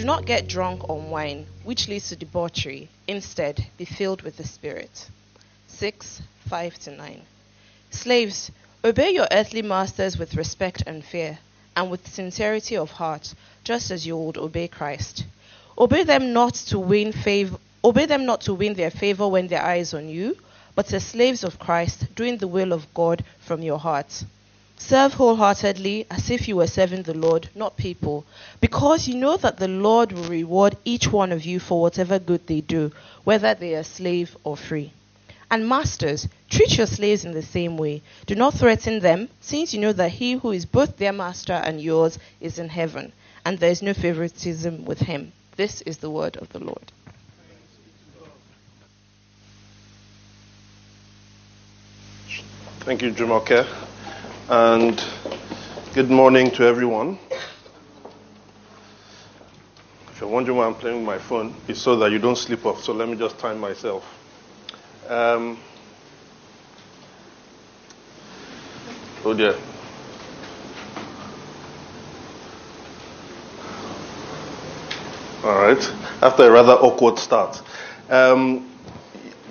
Do not get drunk on wine, which leads to debauchery. Instead, be filled with the Spirit. 6 5 to 9. Slaves, obey your earthly masters with respect and fear, and with sincerity of heart, just as you would obey Christ. Obey them not to win favor obey them not to win their favor when their eye is on you, but as slaves of Christ, doing the will of God from your heart. Serve wholeheartedly as if you were serving the Lord, not people, because you know that the Lord will reward each one of you for whatever good they do, whether they are slave or free. And masters, treat your slaves in the same way. Do not threaten them, since you know that he who is both their master and yours is in heaven, and there is no favoritism with him. This is the word of the Lord. Thank you, Jumoke. And good morning to everyone. If you're wondering why I'm playing with my phone, it's so that you don't slip off. So let me just time myself. Um, oh dear. All right. After a rather awkward start, um,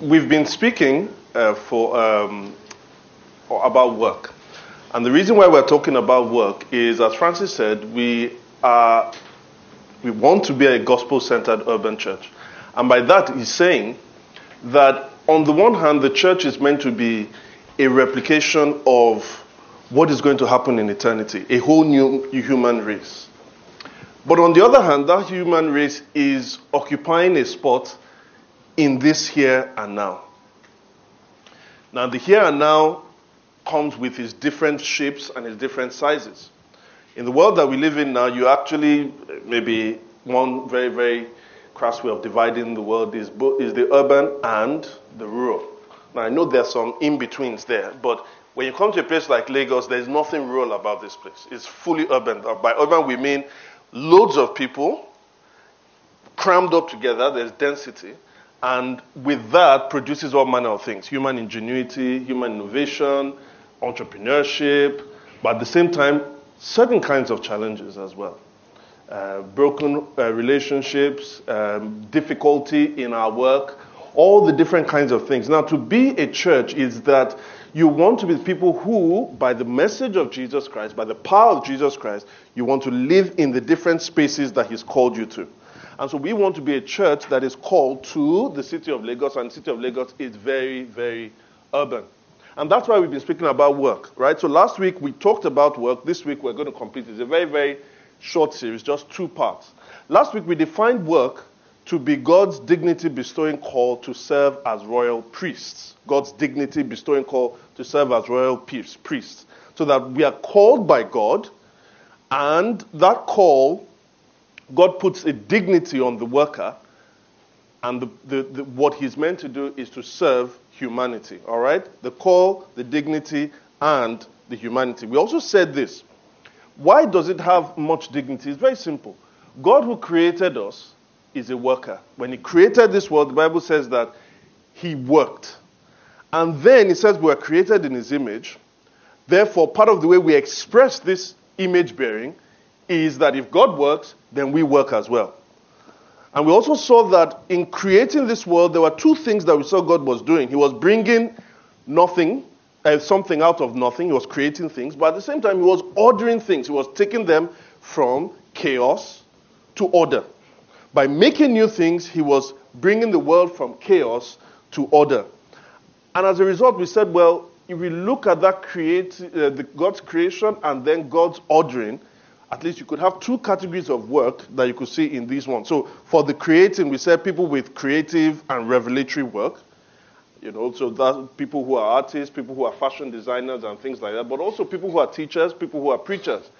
we've been speaking uh, for um, about work, and the reason why we're talking about work is, as Francis said, we are we want to be a gospel-centered urban church, and by that he's saying that on the one hand, the church is meant to be a replication of what is going to happen in eternity, a whole new human race. But on the other hand, that human race is occupying a spot in this here and now. Now, the here and now comes with its different shapes and its different sizes. In the world that we live in now, you actually, maybe one very, very crass way of dividing the world is, is the urban and the rural. Now, I know there's some in betweens there, but when you come to a place like Lagos, there's nothing rural about this place. It's fully urban. By urban, we mean loads of people crammed up together, there's density, and with that produces all manner of things human ingenuity, human innovation, entrepreneurship, but at the same time, certain kinds of challenges as well. Uh, broken uh, relationships, um, difficulty in our work, all the different kinds of things. Now, to be a church is that you want to be people who, by the message of Jesus Christ, by the power of Jesus Christ, you want to live in the different spaces that He's called you to. And so we want to be a church that is called to the city of Lagos, and the city of Lagos is very, very urban. And that's why we've been speaking about work, right? So last week we talked about work. This week we're going to complete it. It's a very, very short series, just two parts. Last week we defined work to be God's dignity bestowing call to serve as royal priests. God's dignity bestowing call to serve as royal priests. So that we are called by God, and that call, God puts a dignity on the worker, and the, the, the, what he's meant to do is to serve humanity. All right? The call, the dignity, and the humanity. We also said this. Why does it have much dignity? It's very simple. God, who created us, is a worker. When He created this world, the Bible says that He worked. And then He says we are created in His image. Therefore, part of the way we express this image bearing is that if God works, then we work as well. And we also saw that in creating this world, there were two things that we saw God was doing. He was bringing nothing, uh, something out of nothing. He was creating things. But at the same time, He was ordering things. He was taking them from chaos to order. By making new things, He was bringing the world from chaos to order. And as a result, we said, well, if we look at that create, uh, the, God's creation and then God's ordering, at least you could have two categories of work that you could see in this one. So for the creating, we said people with creative and revelatory work. You know, so that people who are artists, people who are fashion designers and things like that, but also people who are teachers, people who are preachers.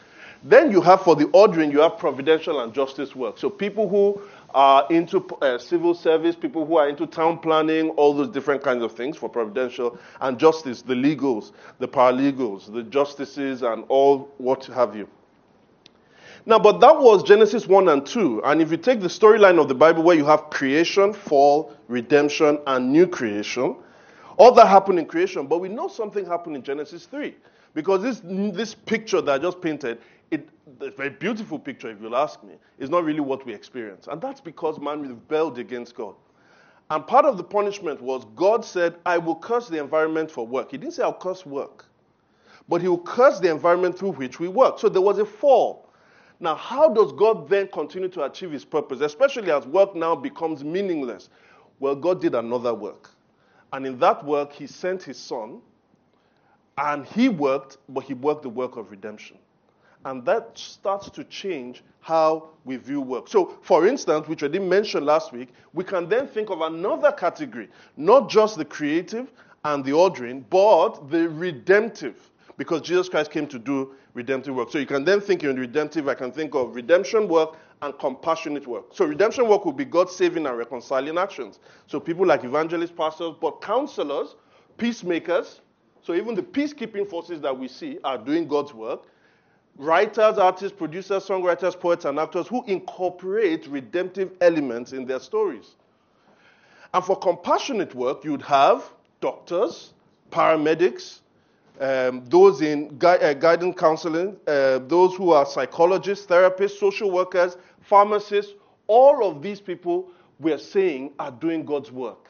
Then you have for the ordering, you have providential and justice work. So people who are into uh, civil service, people who are into town planning, all those different kinds of things for providential and justice, the legals, the paralegals, the justices, and all what have you. Now, but that was Genesis 1 and 2. And if you take the storyline of the Bible where you have creation, fall, redemption, and new creation, all that happened in creation, but we know something happened in Genesis 3. Because this, this picture that I just painted, it, a very beautiful picture, if you'll ask me, is not really what we experience. And that's because man rebelled against God. And part of the punishment was God said, I will curse the environment for work. He didn't say, I'll curse work. But he will curse the environment through which we work. So there was a fall. Now, how does God then continue to achieve his purpose, especially as work now becomes meaningless? Well, God did another work. And in that work, he sent his son, and he worked, but he worked the work of redemption. And that starts to change how we view work. So, for instance, which I didn't mention last week, we can then think of another category, not just the creative and the ordering, but the redemptive, because Jesus Christ came to do redemptive work. So you can then think in redemptive, I can think of redemption work and compassionate work. So redemption work would be God saving and reconciling actions. So people like evangelists, pastors, but counselors, peacemakers, so even the peacekeeping forces that we see are doing God's work. Writers, artists, producers, songwriters, poets, and actors who incorporate redemptive elements in their stories. And for compassionate work, you'd have doctors, paramedics, um, those in gui- uh, guidance counseling, uh, those who are psychologists, therapists, social workers, pharmacists, all of these people we're saying are doing God's work.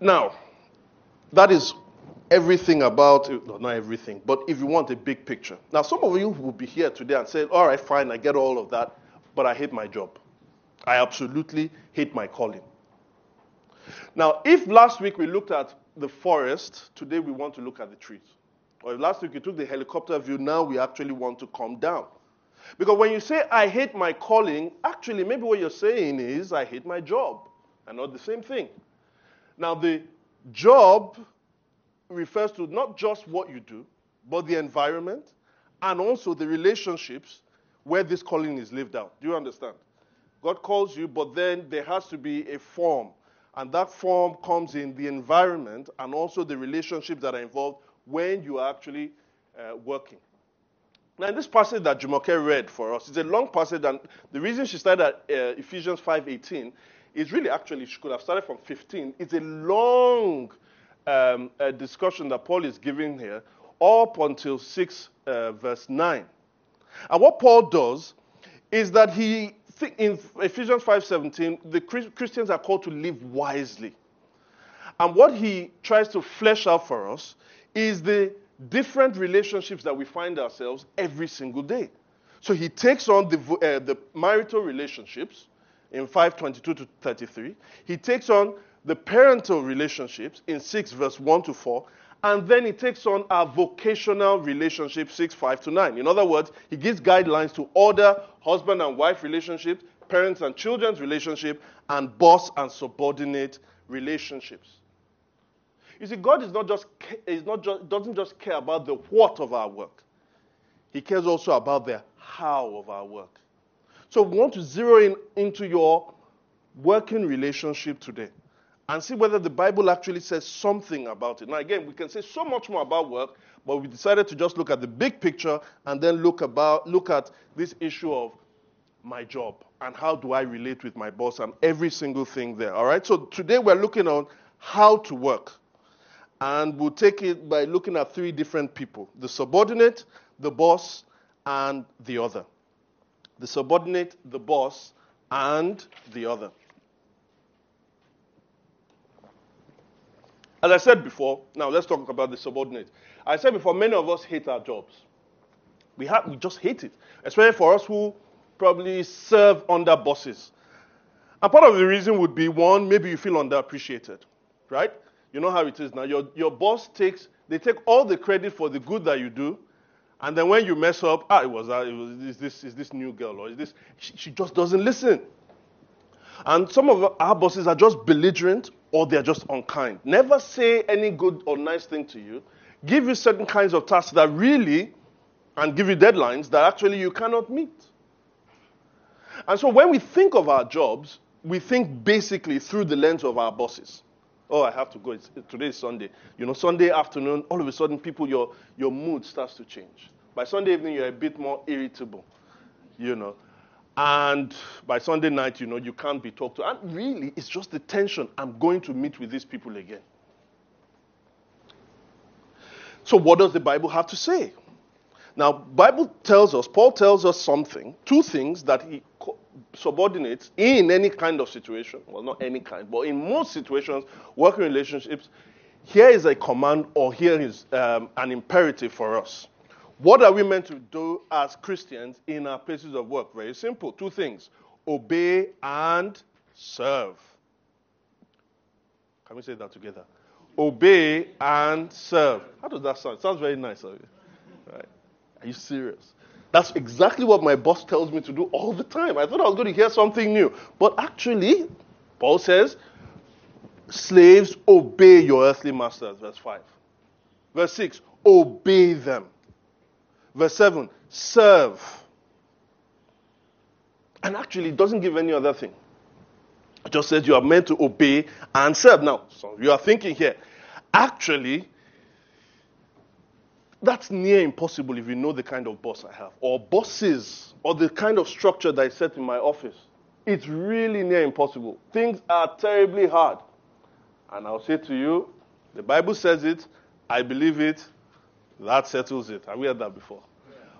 Now, that is everything about, no, not everything, but if you want a big picture. Now, some of you will be here today and say, all right, fine, I get all of that, but I hate my job. I absolutely hate my calling. Now, if last week we looked at the forest, today we want to look at the trees. Or if last week we took the helicopter view, now we actually want to come down. Because when you say, I hate my calling, actually, maybe what you're saying is, I hate my job. And not the same thing. Now, the job refers to not just what you do, but the environment and also the relationships where this calling is lived out. Do you understand? God calls you, but then there has to be a form and that form comes in the environment and also the relationships that are involved when you are actually uh, working. Now, in this passage that Jumoke read for us, it's a long passage, and the reason she started at uh, Ephesians 5:18 is really actually she could have started from 15. It's a long um, uh, discussion that Paul is giving here, up until 6 uh, verse 9. And what Paul does is that he in Ephesians 5:17, the Christians are called to live wisely. And what he tries to flesh out for us is the different relationships that we find ourselves every single day. So he takes on the, uh, the marital relationships in 522 to 33. He takes on the parental relationships in 6 verse 1 to 4 and then he takes on our vocational relationship 6 5 to 9 in other words he gives guidelines to order husband and wife relationships parents and children's relationship and boss and subordinate relationships. You see god is not just is not just, doesn't just care about the what of our work. He cares also about the how of our work. So we want to zero in into your working relationship today and see whether the Bible actually says something about it. Now, again, we can say so much more about work, but we decided to just look at the big picture and then look about look at this issue of my job and how do I relate with my boss and every single thing there. All right. So today we're looking on how to work, and we'll take it by looking at three different people: the subordinate, the boss, and the other. The subordinate, the boss, and the other. As I said before, now let's talk about the subordinate. I said before, many of us hate our jobs. We, have, we just hate it, especially for us who probably serve under bosses. And part of the reason would be one, maybe you feel underappreciated, right? You know how it is now. Your, your boss takes, they take all the credit for the good that you do, and then when you mess up, ah, it was, uh, it was is this, is this new girl, or is this, she, she just doesn't listen. And some of our bosses are just belligerent or they're just unkind. Never say any good or nice thing to you. give you certain kinds of tasks that really, and give you deadlines that actually you cannot meet. And so when we think of our jobs, we think basically through the lens of our bosses. Oh, I have to go. It's, today is Sunday. You know, Sunday afternoon, all of a sudden, people, your, your mood starts to change. By Sunday evening, you're a bit more irritable, you know. And by Sunday night, you know, you can't be talked to. And really, it's just the tension. I'm going to meet with these people again. So, what does the Bible have to say? Now, Bible tells us, Paul tells us something, two things that he subordinates in any kind of situation. Well, not any kind, but in most situations, working relationships, here is a command or here is um, an imperative for us. What are we meant to do as Christians in our places of work? Very simple. Two things obey and serve. Can we say that together? Obey and serve. How does that sound? It sounds very nice. Right? Are you serious? That's exactly what my boss tells me to do all the time. I thought I was going to hear something new. But actually, Paul says, slaves, obey your earthly masters. Verse 5. Verse 6, obey them. Verse 7, serve. And actually, it doesn't give any other thing. It just says you are meant to obey and serve. Now, so you are thinking here, actually, that's near impossible if you know the kind of boss I have, or bosses, or the kind of structure that I set in my office. It's really near impossible. Things are terribly hard. And I'll say to you, the Bible says it, I believe it, that settles it. Have we heard that before?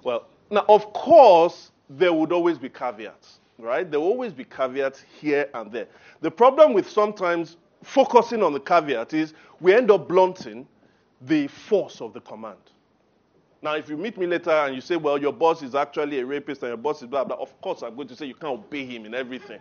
Well, now, of course, there would always be caveats, right? There will always be caveats here and there. The problem with sometimes focusing on the caveat is we end up blunting the force of the command. Now, if you meet me later and you say, well, your boss is actually a rapist and your boss is blah, blah, of course I'm going to say you can't obey him in everything.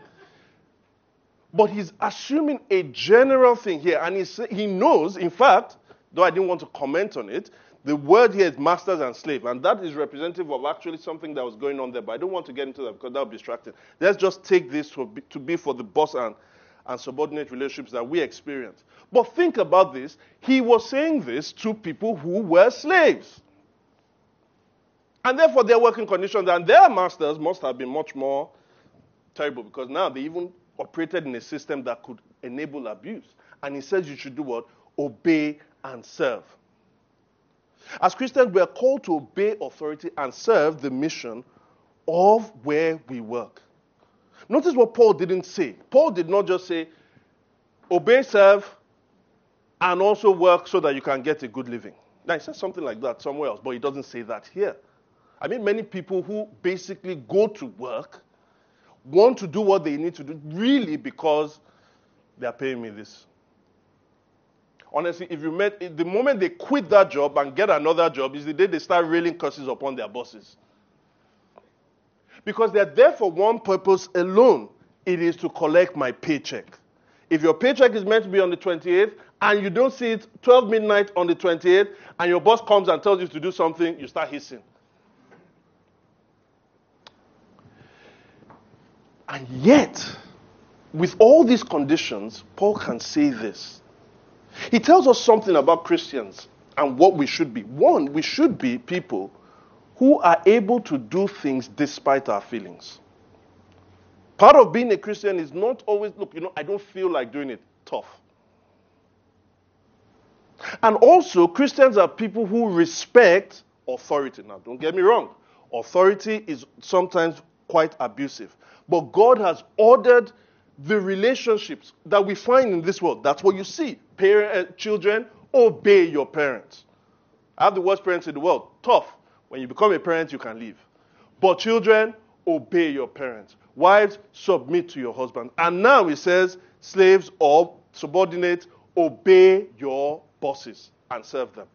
But he's assuming a general thing here, and he, he knows, in fact, though I didn't want to comment on it, the word here is masters and slave, and that is representative of actually something that was going on there, but I don't want to get into that because that would be distracting. Let's just take this to be, to be for the boss and, and subordinate relationships that we experience. But think about this. He was saying this to people who were slaves. And therefore, their working conditions and their masters must have been much more terrible because now they even operated in a system that could enable abuse. And he says you should do what? Obey and serve. As Christians, we are called to obey authority and serve the mission of where we work. Notice what Paul didn't say. Paul did not just say, obey, serve, and also work so that you can get a good living. Now, he says something like that somewhere else, but he doesn't say that here. I mean, many people who basically go to work want to do what they need to do really because they are paying me this. Honestly, if you met, the moment they quit that job and get another job is the day they start railing curses upon their bosses. Because they're there for one purpose alone it is to collect my paycheck. If your paycheck is meant to be on the 28th and you don't see it 12 midnight on the 28th and your boss comes and tells you to do something, you start hissing. And yet, with all these conditions, Paul can say this. He tells us something about Christians and what we should be. One, we should be people who are able to do things despite our feelings. Part of being a Christian is not always, look, you know, I don't feel like doing it. Tough. And also, Christians are people who respect authority. Now, don't get me wrong. Authority is sometimes quite abusive. But God has ordered the relationships that we find in this world. That's what you see. Parent, uh, children, obey your parents. I have the worst parents in the world. Tough. When you become a parent, you can leave. But children, obey your parents. Wives, submit to your husband. And now he says, slaves or subordinates, obey your bosses and serve them.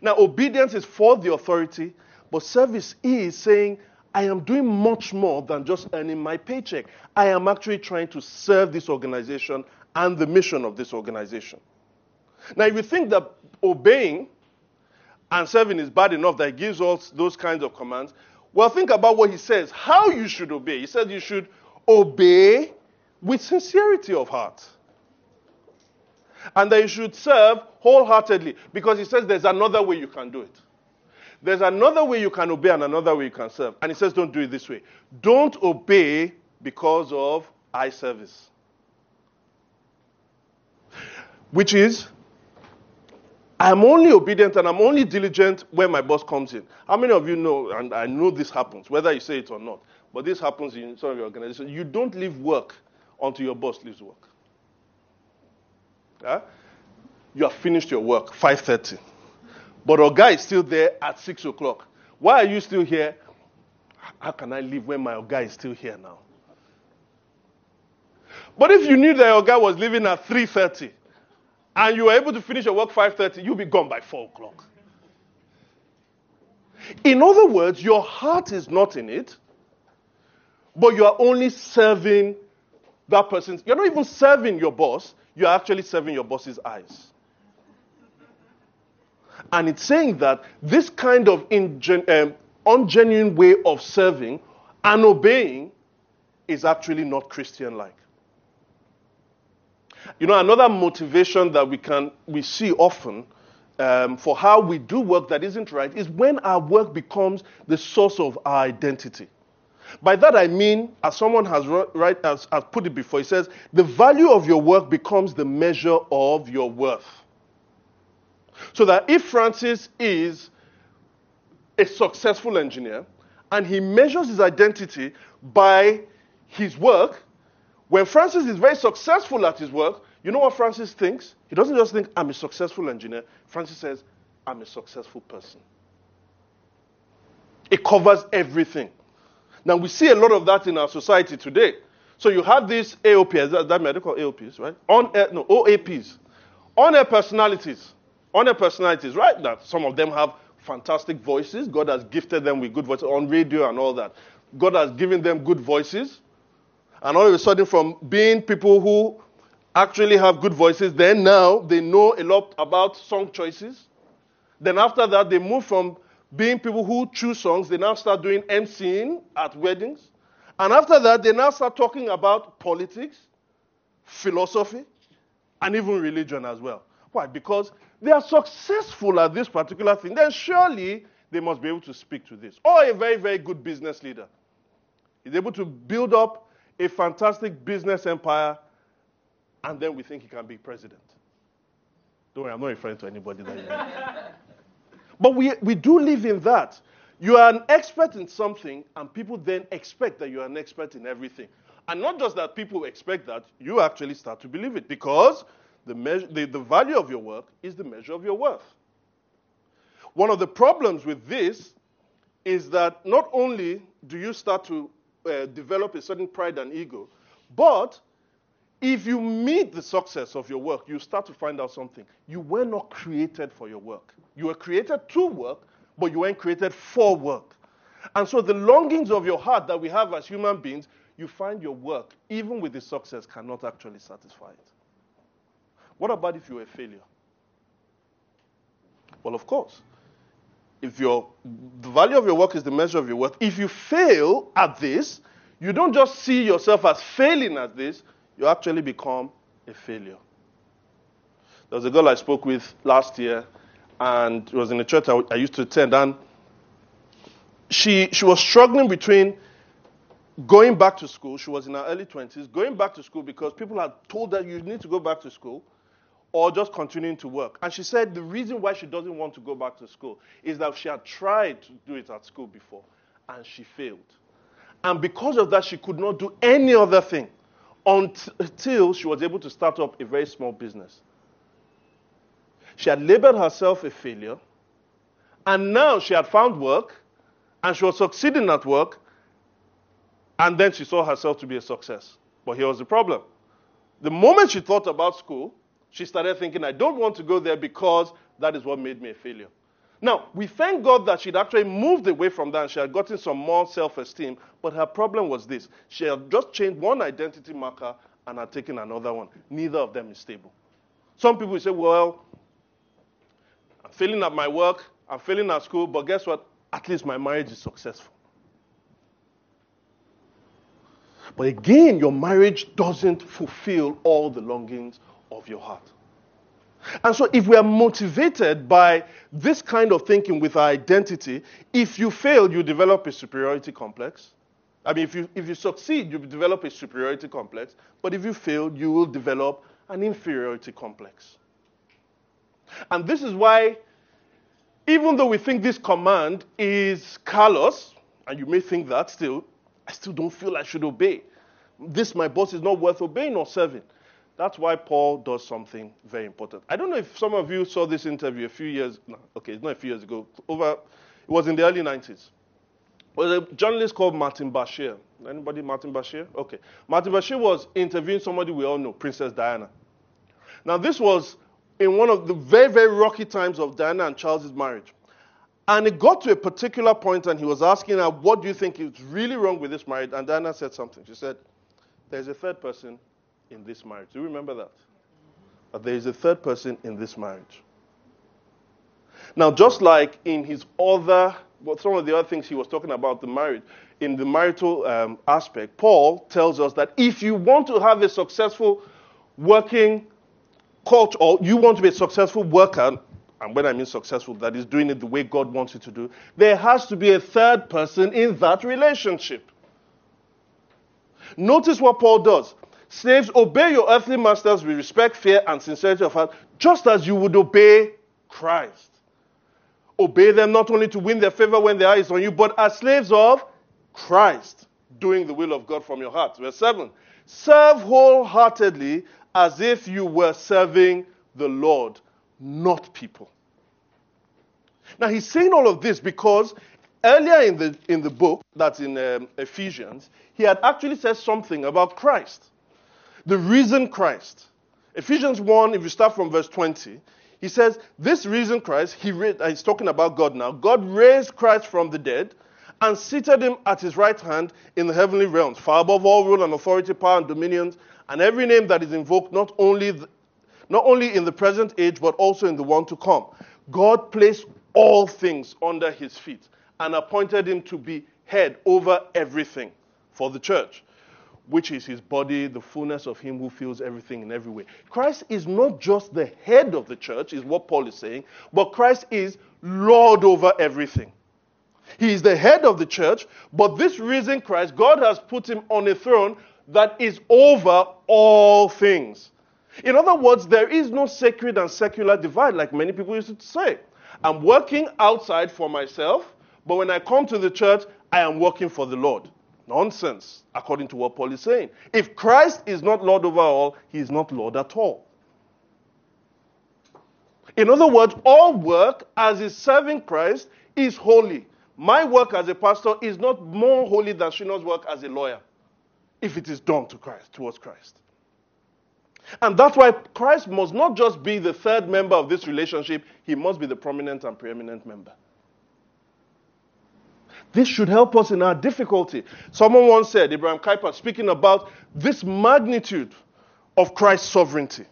Now, obedience is for the authority, but service is saying, I am doing much more than just earning my paycheck. I am actually trying to serve this organization and the mission of this organization. Now, if you think that obeying and serving is bad enough that he gives us those kinds of commands, well, think about what he says, how you should obey. He says you should obey with sincerity of heart. And that you should serve wholeheartedly because he says there's another way you can do it. There's another way you can obey and another way you can serve. And he says, don't do it this way. Don't obey because of eye service. Which is, I'm only obedient and I'm only diligent when my boss comes in. How many of you know, and I know this happens, whether you say it or not, but this happens in some of your organizations. You don't leave work until your boss leaves work. You have finished your work, 5.30. But our guy is still there at 6 o'clock. Why are you still here? How can I leave when my guy is still here now? But if you knew that your guy was leaving at 3.30 and you were able to finish your work 5.30, you'll be gone by 4 o'clock. In other words, your heart is not in it, but you are only serving that person. You're not even serving your boss, you're actually serving your boss's eyes. And it's saying that this kind of ingen- um, ungenuine way of serving and obeying is actually not Christian like. You know, another motivation that we can we see often um, for how we do work that isn't right is when our work becomes the source of our identity. By that I mean, as someone has, right, as, has put it before, he says, the value of your work becomes the measure of your worth. So that if Francis is a successful engineer and he measures his identity by his work, when Francis is very successful at his work, you know what Francis thinks? He doesn't just think, I'm a successful engineer. Francis says, I'm a successful person. It covers everything. Now, we see a lot of that in our society today. So you have these AOPs, that, that medical AOPs, right? On air, no, OAPs. On air personalities. On air personalities, right? That some of them have fantastic voices. God has gifted them with good voices on radio and all that. God has given them good voices. And all of a sudden, from being people who actually have good voices, then now they know a lot about song choices. Then after that, they move from being people who choose songs, they now start doing MCing at weddings. And after that, they now start talking about politics, philosophy, and even religion as well. Why? Because they are successful at this particular thing. Then surely they must be able to speak to this. Or a very, very good business leader is able to build up a fantastic business empire, and then we think he can be president. Don't worry, I'm not referring to anybody that. But we, we do live in that. You are an expert in something, and people then expect that you are an expert in everything. And not just that people expect that, you actually start to believe it because the, measure, the, the value of your work is the measure of your worth. One of the problems with this is that not only do you start to uh, develop a certain pride and ego, but if you meet the success of your work, you start to find out something. You were not created for your work. You were created to work, but you weren't created for work. And so the longings of your heart that we have as human beings, you find your work, even with the success, cannot actually satisfy it. What about if you're a failure? Well, of course. If your the value of your work is the measure of your worth, if you fail at this, you don't just see yourself as failing at this, you actually become a failure. There was a girl I spoke with last year, and it was in a church I, I used to attend, and she, she was struggling between going back to school. She was in her early 20s, going back to school because people had told her you need to go back to school, or just continuing to work. And she said the reason why she doesn't want to go back to school is that she had tried to do it at school before, and she failed. And because of that, she could not do any other thing until she was able to start up a very small business. She had labeled herself a failure, and now she had found work, and she was succeeding at work, and then she saw herself to be a success. But here was the problem. The moment she thought about school, she started thinking, I don't want to go there because that is what made me a failure. Now, we thank God that she'd actually moved away from that and she had gotten some more self esteem, but her problem was this. She had just changed one identity marker and had taken another one. Neither of them is stable. Some people say, well, I'm failing at my work, I'm failing at school, but guess what? At least my marriage is successful. But again, your marriage doesn't fulfill all the longings of your heart. And so, if we are motivated by this kind of thinking with our identity, if you fail, you develop a superiority complex. I mean, if you, if you succeed, you develop a superiority complex. But if you fail, you will develop an inferiority complex. And this is why, even though we think this command is callous, and you may think that still, I still don't feel I should obey. This, my boss, is not worth obeying or serving. That's why Paul does something very important. I don't know if some of you saw this interview a few years, no, okay, it's not a few years ago, over, it was in the early 90s. was a journalist called Martin Bashir. Anybody Martin Bashir? Okay. Martin Bashir was interviewing somebody we all know, Princess Diana. Now, this was in one of the very, very rocky times of Diana and Charles's marriage. And it got to a particular point, and he was asking her, What do you think is really wrong with this marriage? And Diana said something. She said, There's a third person in this marriage. Do you remember that? There is a third person in this marriage. Now, just like in his other, well, some of the other things he was talking about the marriage, in the marital um, aspect, Paul tells us that if you want to have a successful working culture, or you want to be a successful worker, and when I mean successful, that is doing it the way God wants you to do, there has to be a third person in that relationship. Notice what Paul does. Slaves, obey your earthly masters with respect, fear, and sincerity of heart, just as you would obey Christ. Obey them not only to win their favor when their eyes on you, but as slaves of Christ, doing the will of God from your heart. Verse 7 Serve wholeheartedly as if you were serving the Lord, not people. Now, he's saying all of this because earlier in the, in the book, that's in um, Ephesians, he had actually said something about Christ the risen Christ. Ephesians 1, if you start from verse 20, he says, This risen Christ, he ra- uh, he's talking about God now. God raised Christ from the dead and seated him at his right hand in the heavenly realms, far above all rule and authority, power and dominions, and every name that is invoked, not only, not only in the present age, but also in the one to come. God placed all things under his feet and appointed him to be head over everything for the church which is his body, the fullness of him who fills everything in every way. Christ is not just the head of the church, is what Paul is saying, but Christ is Lord over everything. He is the head of the church, but this risen Christ, God has put him on a throne that is over all things. In other words, there is no sacred and secular divide like many people used to say. I'm working outside for myself, but when I come to the church, I am working for the Lord. Nonsense, according to what Paul is saying. If Christ is not Lord over all, he is not Lord at all. In other words, all work as is serving Christ is holy. My work as a pastor is not more holy than Shino's work as a lawyer if it is done to Christ, towards Christ. And that's why Christ must not just be the third member of this relationship, he must be the prominent and preeminent member. This should help us in our difficulty. Someone once said, Abraham Kuyper, speaking about this magnitude of Christ's sovereignty.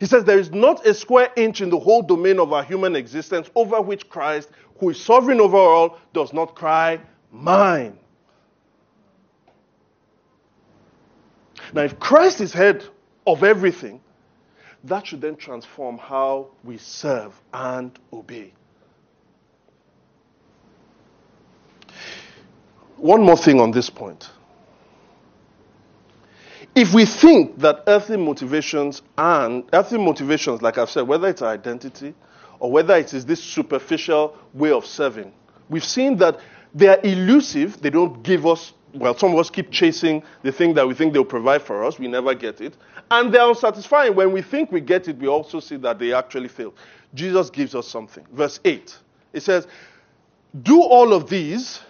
He says, There is not a square inch in the whole domain of our human existence over which Christ, who is sovereign over all, does not cry, Mine. Now, if Christ is head of everything, that should then transform how we serve and obey. One more thing on this point. If we think that earthly motivations and earthly motivations, like I've said, whether it's identity or whether it is this superficial way of serving, we've seen that they are elusive. They don't give us, well, some of us keep chasing the thing that we think they'll provide for us. We never get it. And they're unsatisfying. When we think we get it, we also see that they actually fail. Jesus gives us something. Verse 8. It says, Do all of these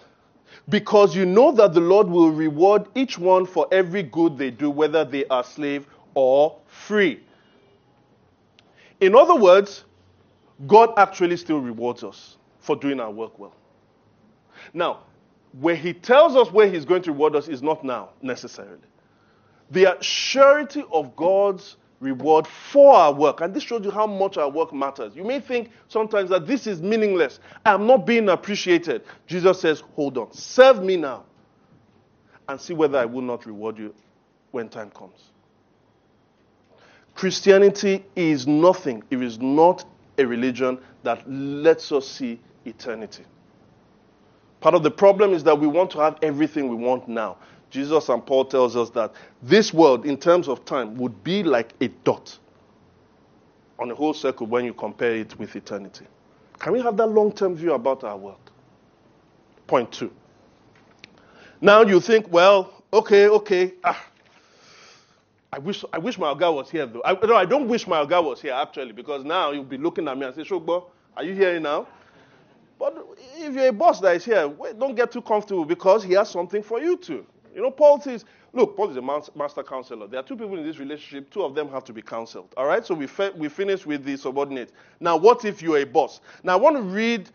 because you know that the Lord will reward each one for every good they do, whether they are slave or free. In other words, God actually still rewards us for doing our work well. Now, where He tells us where He's going to reward us is not now necessarily. The surety of God's reward for our work. And this shows you how much our work matters. You may think sometimes that this is meaningless. I'm not being appreciated. Jesus says, Hold on, serve me now and see whether I will not reward you when time comes. Christianity is nothing it's not a religion that lets us see eternity. Part of the problem is that we want to have everything we want now. Jesus and Paul tells us that this world, in terms of time, would be like a dot on a whole circle when you compare it with eternity. Can we have that long term view about our world? Point two. Now you think, well, okay, okay. Ah, I wish I wish my guy was here though. I, no, I don't wish my guy was here actually because now you'll be looking at me and say, Shogbo, are you here now? But if you're a boss that is here, don't get too comfortable because he has something for you too. You know, Paul says, look, Paul is a master counselor. There are two people in this relationship. Two of them have to be counseled. All right? So we, fe- we finish with the subordinate. Now, what if you're a boss? Now, I want to read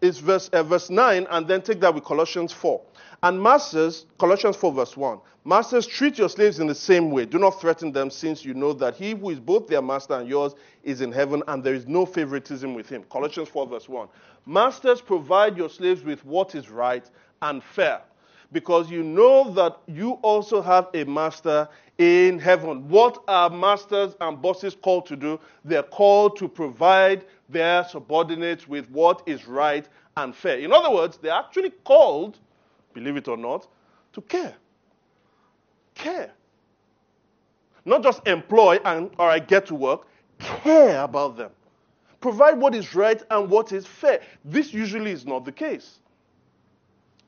is verse, uh, verse 9 and then take that with Colossians 4. And masters, Colossians 4, verse 1. Masters, treat your slaves in the same way. Do not threaten them, since you know that he who is both their master and yours is in heaven, and there is no favoritism with him. Colossians 4, verse 1. Masters, provide your slaves with what is right and fair because you know that you also have a master in heaven. What are masters and bosses called to do? They're called to provide their subordinates with what is right and fair. In other words, they're actually called, believe it or not, to care. Care. Not just employ and or I get to work, care about them. Provide what is right and what is fair. This usually is not the case.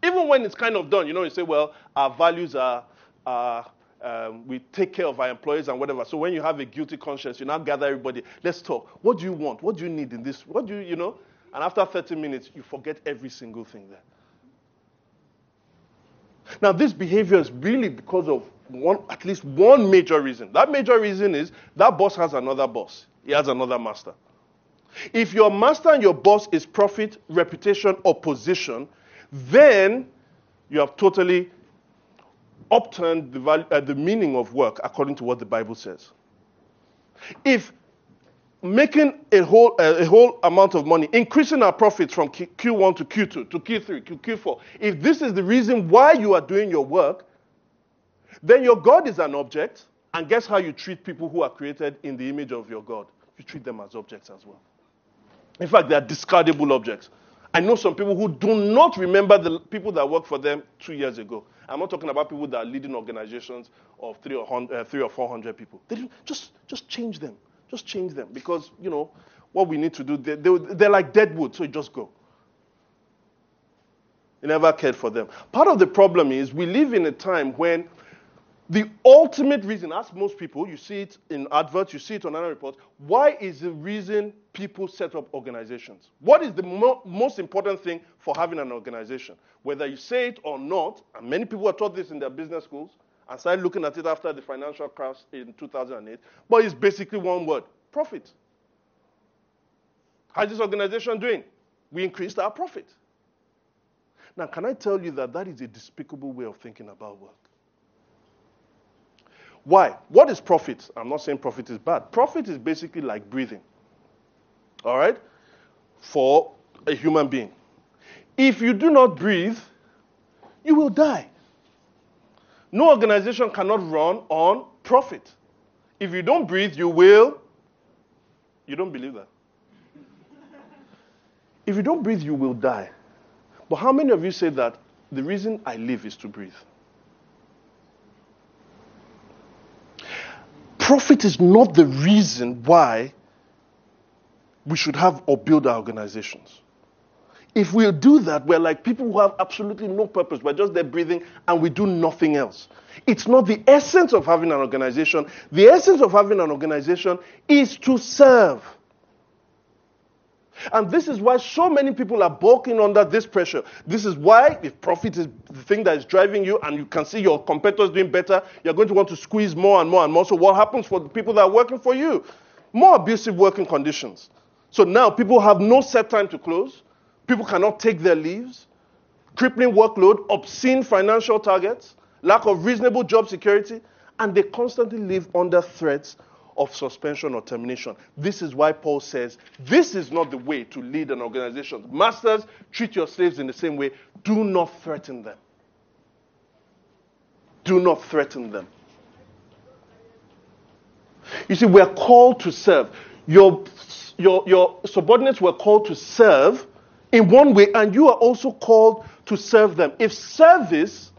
Even when it's kind of done, you know, you say, well, our values are, are um, we take care of our employees and whatever. So when you have a guilty conscience, you now gather everybody. Let's talk. What do you want? What do you need in this? What do you, you know? And after 30 minutes, you forget every single thing there. Now, this behavior is really because of one, at least one major reason. That major reason is that boss has another boss. He has another master. If your master and your boss is profit, reputation, or position, then you have totally upturned the, value, uh, the meaning of work according to what the Bible says. If making a whole, uh, a whole amount of money, increasing our profits from Q, Q1 to Q2 to Q3 to Q4, if this is the reason why you are doing your work, then your God is an object. And guess how you treat people who are created in the image of your God? You treat them as objects as well. In fact, they are discardable objects. I know some people who do not remember the people that worked for them two years ago. I'm not talking about people that are leading organizations of three or, uh, three or 400 people. They just, just change them. Just change them. Because, you know, what we need to do, they, they, they're like dead wood, so just go. You never cared for them. Part of the problem is we live in a time when the ultimate reason, ask most people, you see it in adverts, you see it on other reports, why is the reason people set up organizations? What is the mo- most important thing for having an organization? Whether you say it or not, and many people are taught this in their business schools, and started looking at it after the financial crash in 2008, but it's basically one word profit. How's this organization doing? We increased our profit. Now, can I tell you that that is a despicable way of thinking about work? Why? What is profit? I'm not saying profit is bad. Profit is basically like breathing. All right? For a human being. If you do not breathe, you will die. No organization cannot run on profit. If you don't breathe, you will. You don't believe that? if you don't breathe, you will die. But how many of you say that the reason I live is to breathe? Profit is not the reason why we should have or build our organizations. If we do that, we're like people who have absolutely no purpose. We're just there breathing and we do nothing else. It's not the essence of having an organization. The essence of having an organization is to serve. And this is why so many people are balking under this pressure. This is why, if profit is the thing that is driving you and you can see your competitors doing better, you're going to want to squeeze more and more and more. So, what happens for the people that are working for you? More abusive working conditions. So now people have no set time to close, people cannot take their leaves, crippling workload, obscene financial targets, lack of reasonable job security, and they constantly live under threats of suspension or termination. This is why Paul says this is not the way to lead an organization. Masters, treat your slaves in the same way. Do not threaten them. Do not threaten them. You see, we're called to serve. Your, your, your subordinates were called to serve in one way, and you are also called to serve them. If service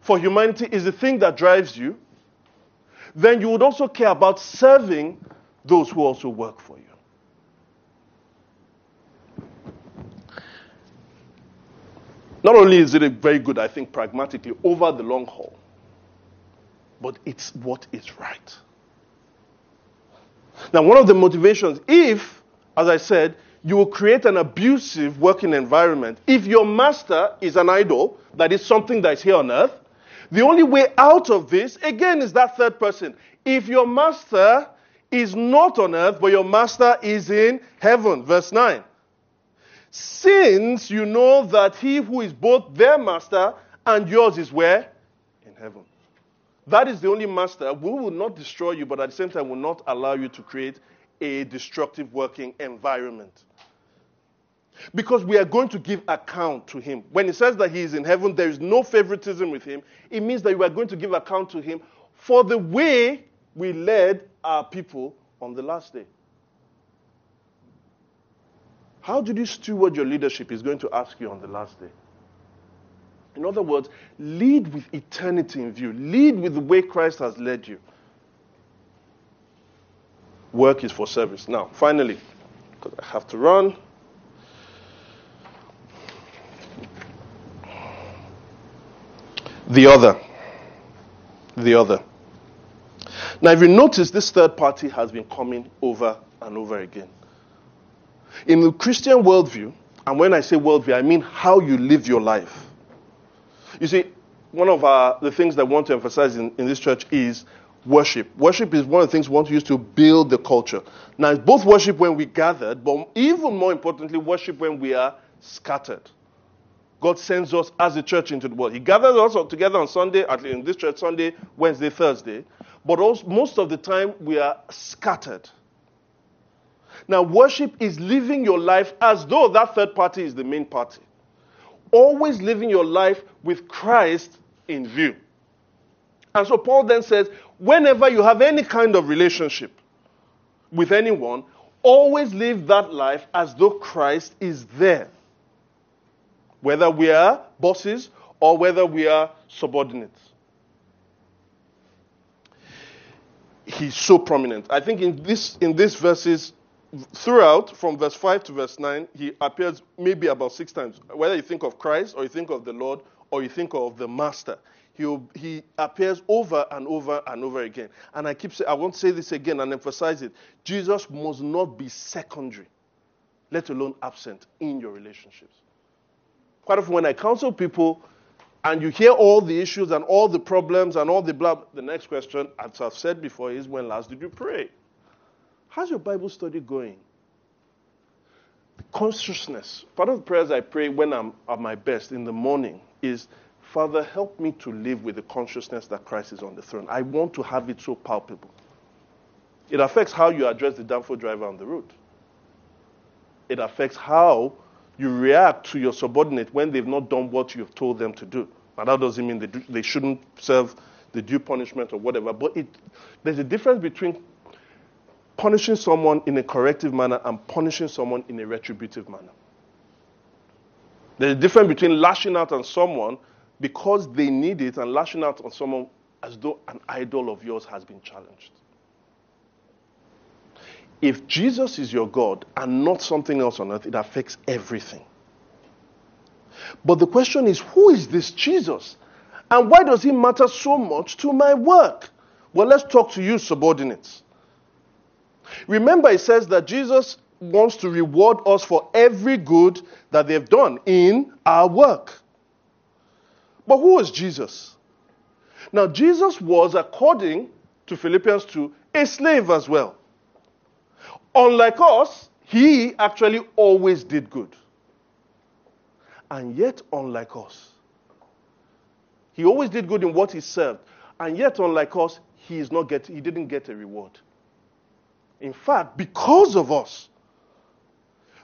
for humanity is the thing that drives you, then you would also care about serving those who also work for you. Not only is it very good, I think, pragmatically over the long haul, but it's what is right. Now, one of the motivations, if, as I said, you will create an abusive working environment, if your master is an idol, that is something that is here on earth, the only way out of this, again, is that third person. If your master is not on earth, but your master is in heaven, verse 9. Since you know that he who is both their master and yours is where? In heaven. That is the only master who will not destroy you, but at the same time will not allow you to create a destructive working environment. Because we are going to give account to him. When he says that he is in heaven, there is no favoritism with him. It means that we are going to give account to him for the way we led our people on the last day. How did you steward your leadership? He's going to ask you on the last day. In other words, lead with eternity in view. Lead with the way Christ has led you. Work is for service. Now, finally, because I have to run. The other. The other. Now, if you notice, this third party has been coming over and over again. In the Christian worldview, and when I say worldview, I mean how you live your life. You see, one of our, the things that I want to emphasize in, in this church is worship. Worship is one of the things we want to use to build the culture. Now, it's both worship when we gathered, but even more importantly, worship when we are scattered. God sends us as a church into the world. He gathers us together on Sunday, at least in this church, Sunday, Wednesday, Thursday. But also, most of the time, we are scattered. Now, worship is living your life as though that third party is the main party always living your life with Christ in view. And so Paul then says, whenever you have any kind of relationship with anyone, always live that life as though Christ is there. Whether we are bosses or whether we are subordinates. He's so prominent. I think in this in these verses, throughout, from verse 5 to verse 9, he appears maybe about six times. Whether you think of Christ, or you think of the Lord, or you think of the Master, he, he appears over and over and over again. And I keep saying, I won't say this again and emphasize it. Jesus must not be secondary, let alone absent in your relationships. Quite often, when I counsel people, and you hear all the issues and all the problems and all the blah, the next question, as I've said before, is when last did you pray? How's your Bible study going? Consciousness. Part of the prayers I pray when I'm at my best in the morning is, Father, help me to live with the consciousness that Christ is on the throne. I want to have it so palpable. It affects how you address the danfo driver on the road. It affects how you react to your subordinate when they've not done what you've told them to do. Now, that doesn't mean they, do, they shouldn't serve the due punishment or whatever, but it, there's a difference between punishing someone in a corrective manner and punishing someone in a retributive manner. There's a difference between lashing out on someone because they need it and lashing out on someone as though an idol of yours has been challenged. If Jesus is your God and not something else on earth, it affects everything. But the question is who is this Jesus? And why does he matter so much to my work? Well, let's talk to you, subordinates. Remember, it says that Jesus wants to reward us for every good that they've done in our work. But who was Jesus? Now, Jesus was, according to Philippians 2, a slave as well. Unlike us, he actually always did good. And yet, unlike us, he always did good in what he served. And yet, unlike us, he, is not get, he didn't get a reward. In fact, because of us,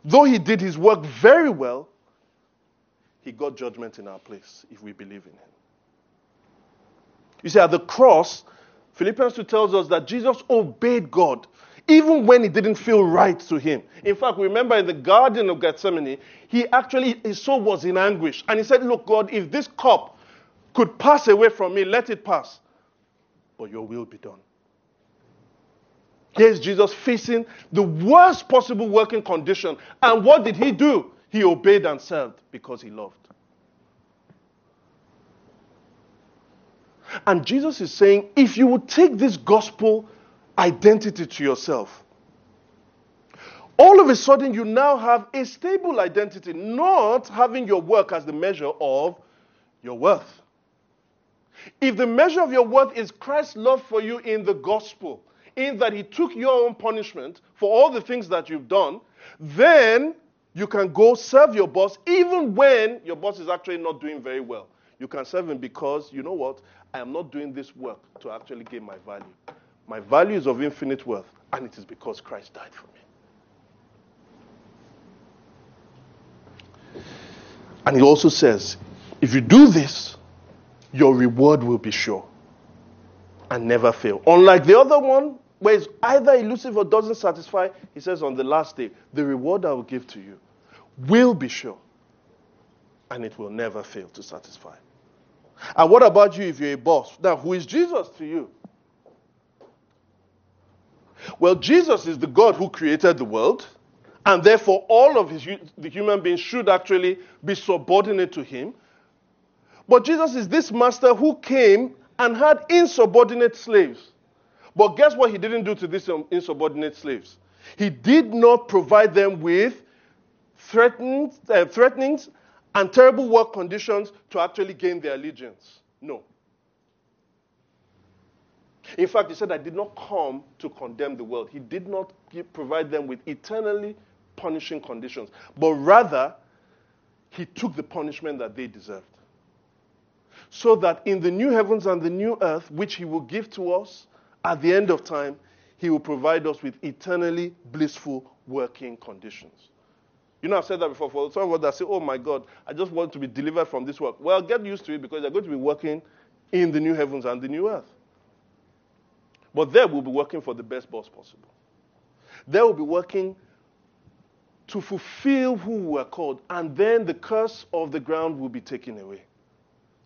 though he did his work very well, he got judgment in our place if we believe in him. You see, at the cross, Philippians 2 tells us that Jesus obeyed God even when it didn't feel right to him. In fact, remember in the Garden of Gethsemane, he actually, his soul was in anguish. And he said, Look, God, if this cup could pass away from me, let it pass. But your will be done. Here's Jesus facing the worst possible working condition. And what did he do? He obeyed and served because he loved. And Jesus is saying, if you would take this gospel identity to yourself, all of a sudden you now have a stable identity, not having your work as the measure of your worth. If the measure of your worth is Christ's love for you in the gospel, in that he took your own punishment for all the things that you've done, then you can go serve your boss even when your boss is actually not doing very well. You can serve him because, you know what? I am not doing this work to actually gain my value. My value is of infinite worth, and it is because Christ died for me. And he also says, if you do this, your reward will be sure and never fail. Unlike the other one, where it's either elusive or doesn't satisfy, he says on the last day, the reward I will give to you will be sure and it will never fail to satisfy. And what about you if you're a boss? Now, who is Jesus to you? Well, Jesus is the God who created the world, and therefore all of his, the human beings should actually be subordinate to him. But Jesus is this master who came and had insubordinate slaves. But guess what he didn't do to these insubordinate slaves? He did not provide them with threatenings, uh, threatenings and terrible work conditions to actually gain their allegiance. No. In fact, he said, I did not come to condemn the world. He did not give, provide them with eternally punishing conditions, but rather, he took the punishment that they deserved. So that in the new heavens and the new earth, which he will give to us at the end of time, he will provide us with eternally blissful working conditions. You know, I've said that before. For some of us that say, oh my God, I just want to be delivered from this work. Well, get used to it because you're going to be working in the new heavens and the new earth. But there we'll be working for the best boss possible. There we'll be working to fulfill who we are called, and then the curse of the ground will be taken away.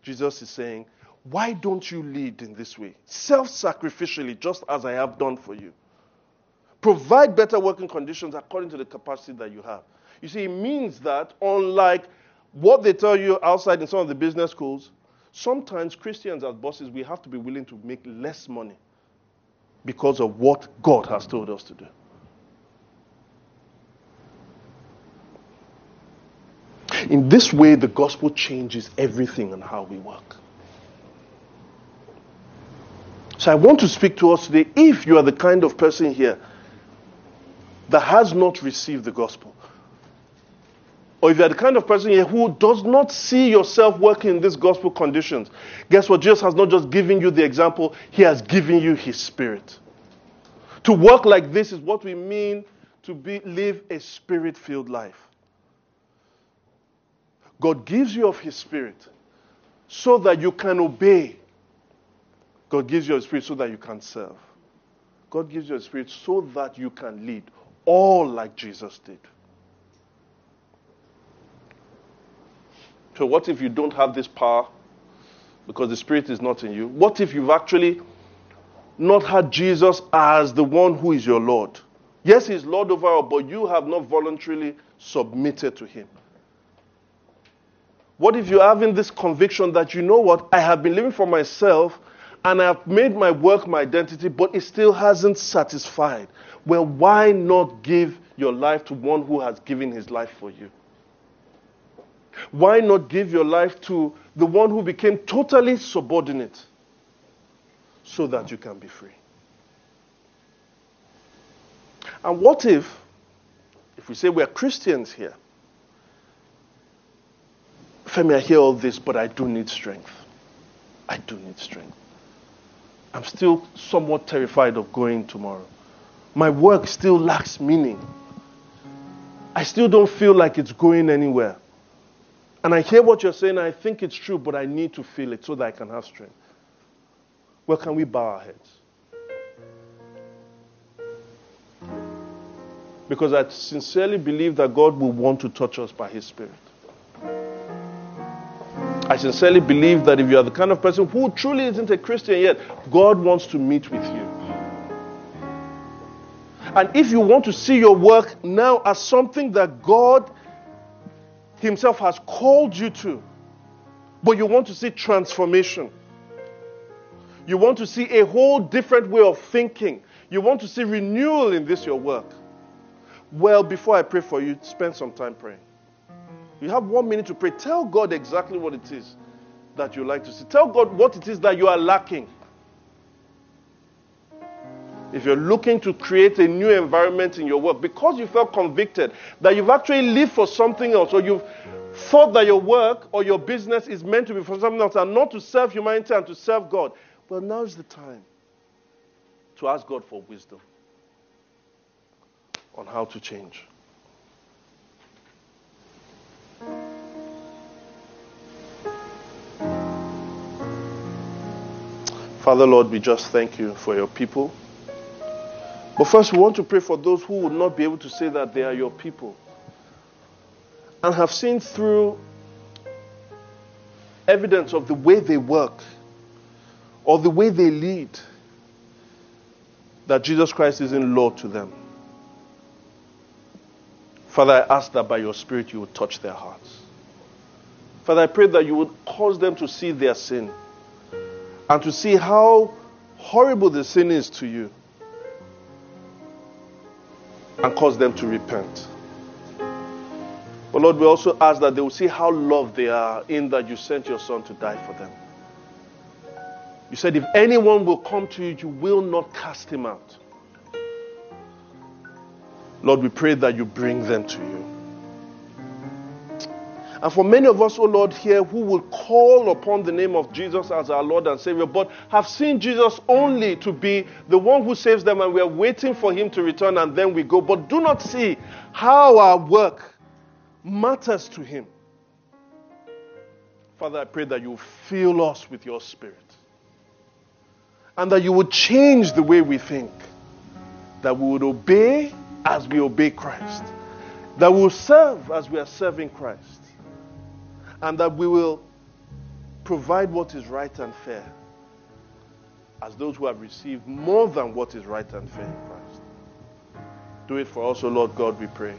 Jesus is saying, Why don't you lead in this way? Self sacrificially, just as I have done for you. Provide better working conditions according to the capacity that you have. You see, it means that unlike what they tell you outside in some of the business schools, sometimes Christians as bosses, we have to be willing to make less money because of what God has told us to do. In this way, the gospel changes everything and how we work. So I want to speak to us today if you are the kind of person here that has not received the gospel, or if you're the kind of person here who does not see yourself working in these gospel conditions, guess what? Jesus has not just given you the example, He has given you His Spirit. To work like this is what we mean to be, live a spirit filled life. God gives you of His Spirit so that you can obey. God gives you a Spirit so that you can serve. God gives you a Spirit so that you can lead, all like Jesus did. So, what if you don't have this power because the Spirit is not in you? What if you've actually not had Jesus as the one who is your Lord? Yes, He's Lord over all, but you have not voluntarily submitted to Him. What if you're having this conviction that you know what? I have been living for myself and I've made my work my identity, but it still hasn't satisfied. Well, why not give your life to one who has given his life for you? Why not give your life to the one who became totally subordinate so that you can be free? And what if, if we say we're Christians here, Femi, I hear all this, but I do need strength. I do need strength. I'm still somewhat terrified of going tomorrow. My work still lacks meaning. I still don't feel like it's going anywhere. And I hear what you're saying, I think it's true, but I need to feel it so that I can have strength. Well, can we bow our heads? Because I sincerely believe that God will want to touch us by His Spirit. I sincerely believe that if you are the kind of person who truly isn't a Christian yet, God wants to meet with you. And if you want to see your work now as something that God Himself has called you to, but you want to see transformation, you want to see a whole different way of thinking, you want to see renewal in this your work, well, before I pray for you, spend some time praying. You have one minute to pray. Tell God exactly what it is that you like to see. Tell God what it is that you are lacking. If you're looking to create a new environment in your work because you felt convicted that you've actually lived for something else or you've thought that your work or your business is meant to be for something else and not to serve humanity and to serve God, well, now is the time to ask God for wisdom on how to change. Father, Lord, we just thank you for your people. But first, we want to pray for those who would not be able to say that they are your people and have seen through evidence of the way they work or the way they lead that Jesus Christ is in Lord to them. Father, I ask that by your Spirit you would touch their hearts. Father, I pray that you would cause them to see their sin and to see how horrible the sin is to you and cause them to repent. But Lord, we also ask that they will see how loved they are in that you sent your Son to die for them. You said, if anyone will come to you, you will not cast him out. Lord, we pray that you bring them to you. And for many of us, oh Lord, here who will call upon the name of Jesus as our Lord and Savior, but have seen Jesus only to be the one who saves them, and we are waiting for Him to return and then we go, but do not see how our work matters to Him. Father, I pray that you fill us with your Spirit and that you would change the way we think, that we would obey as we obey Christ, that we will serve as we are serving Christ and that we will provide what is right and fair as those who have received more than what is right and fair in Christ. Do it for us, O Lord God, we pray.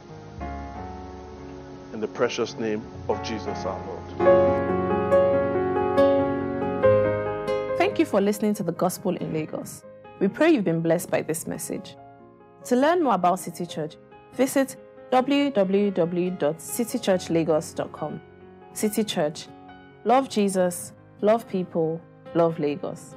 In the precious name of Jesus our Lord. Thank you for listening to the Gospel in Lagos. We pray you've been blessed by this message. To learn more about City Church, visit www.citychurchlagos.com. City Church. Love Jesus, love people, love Lagos.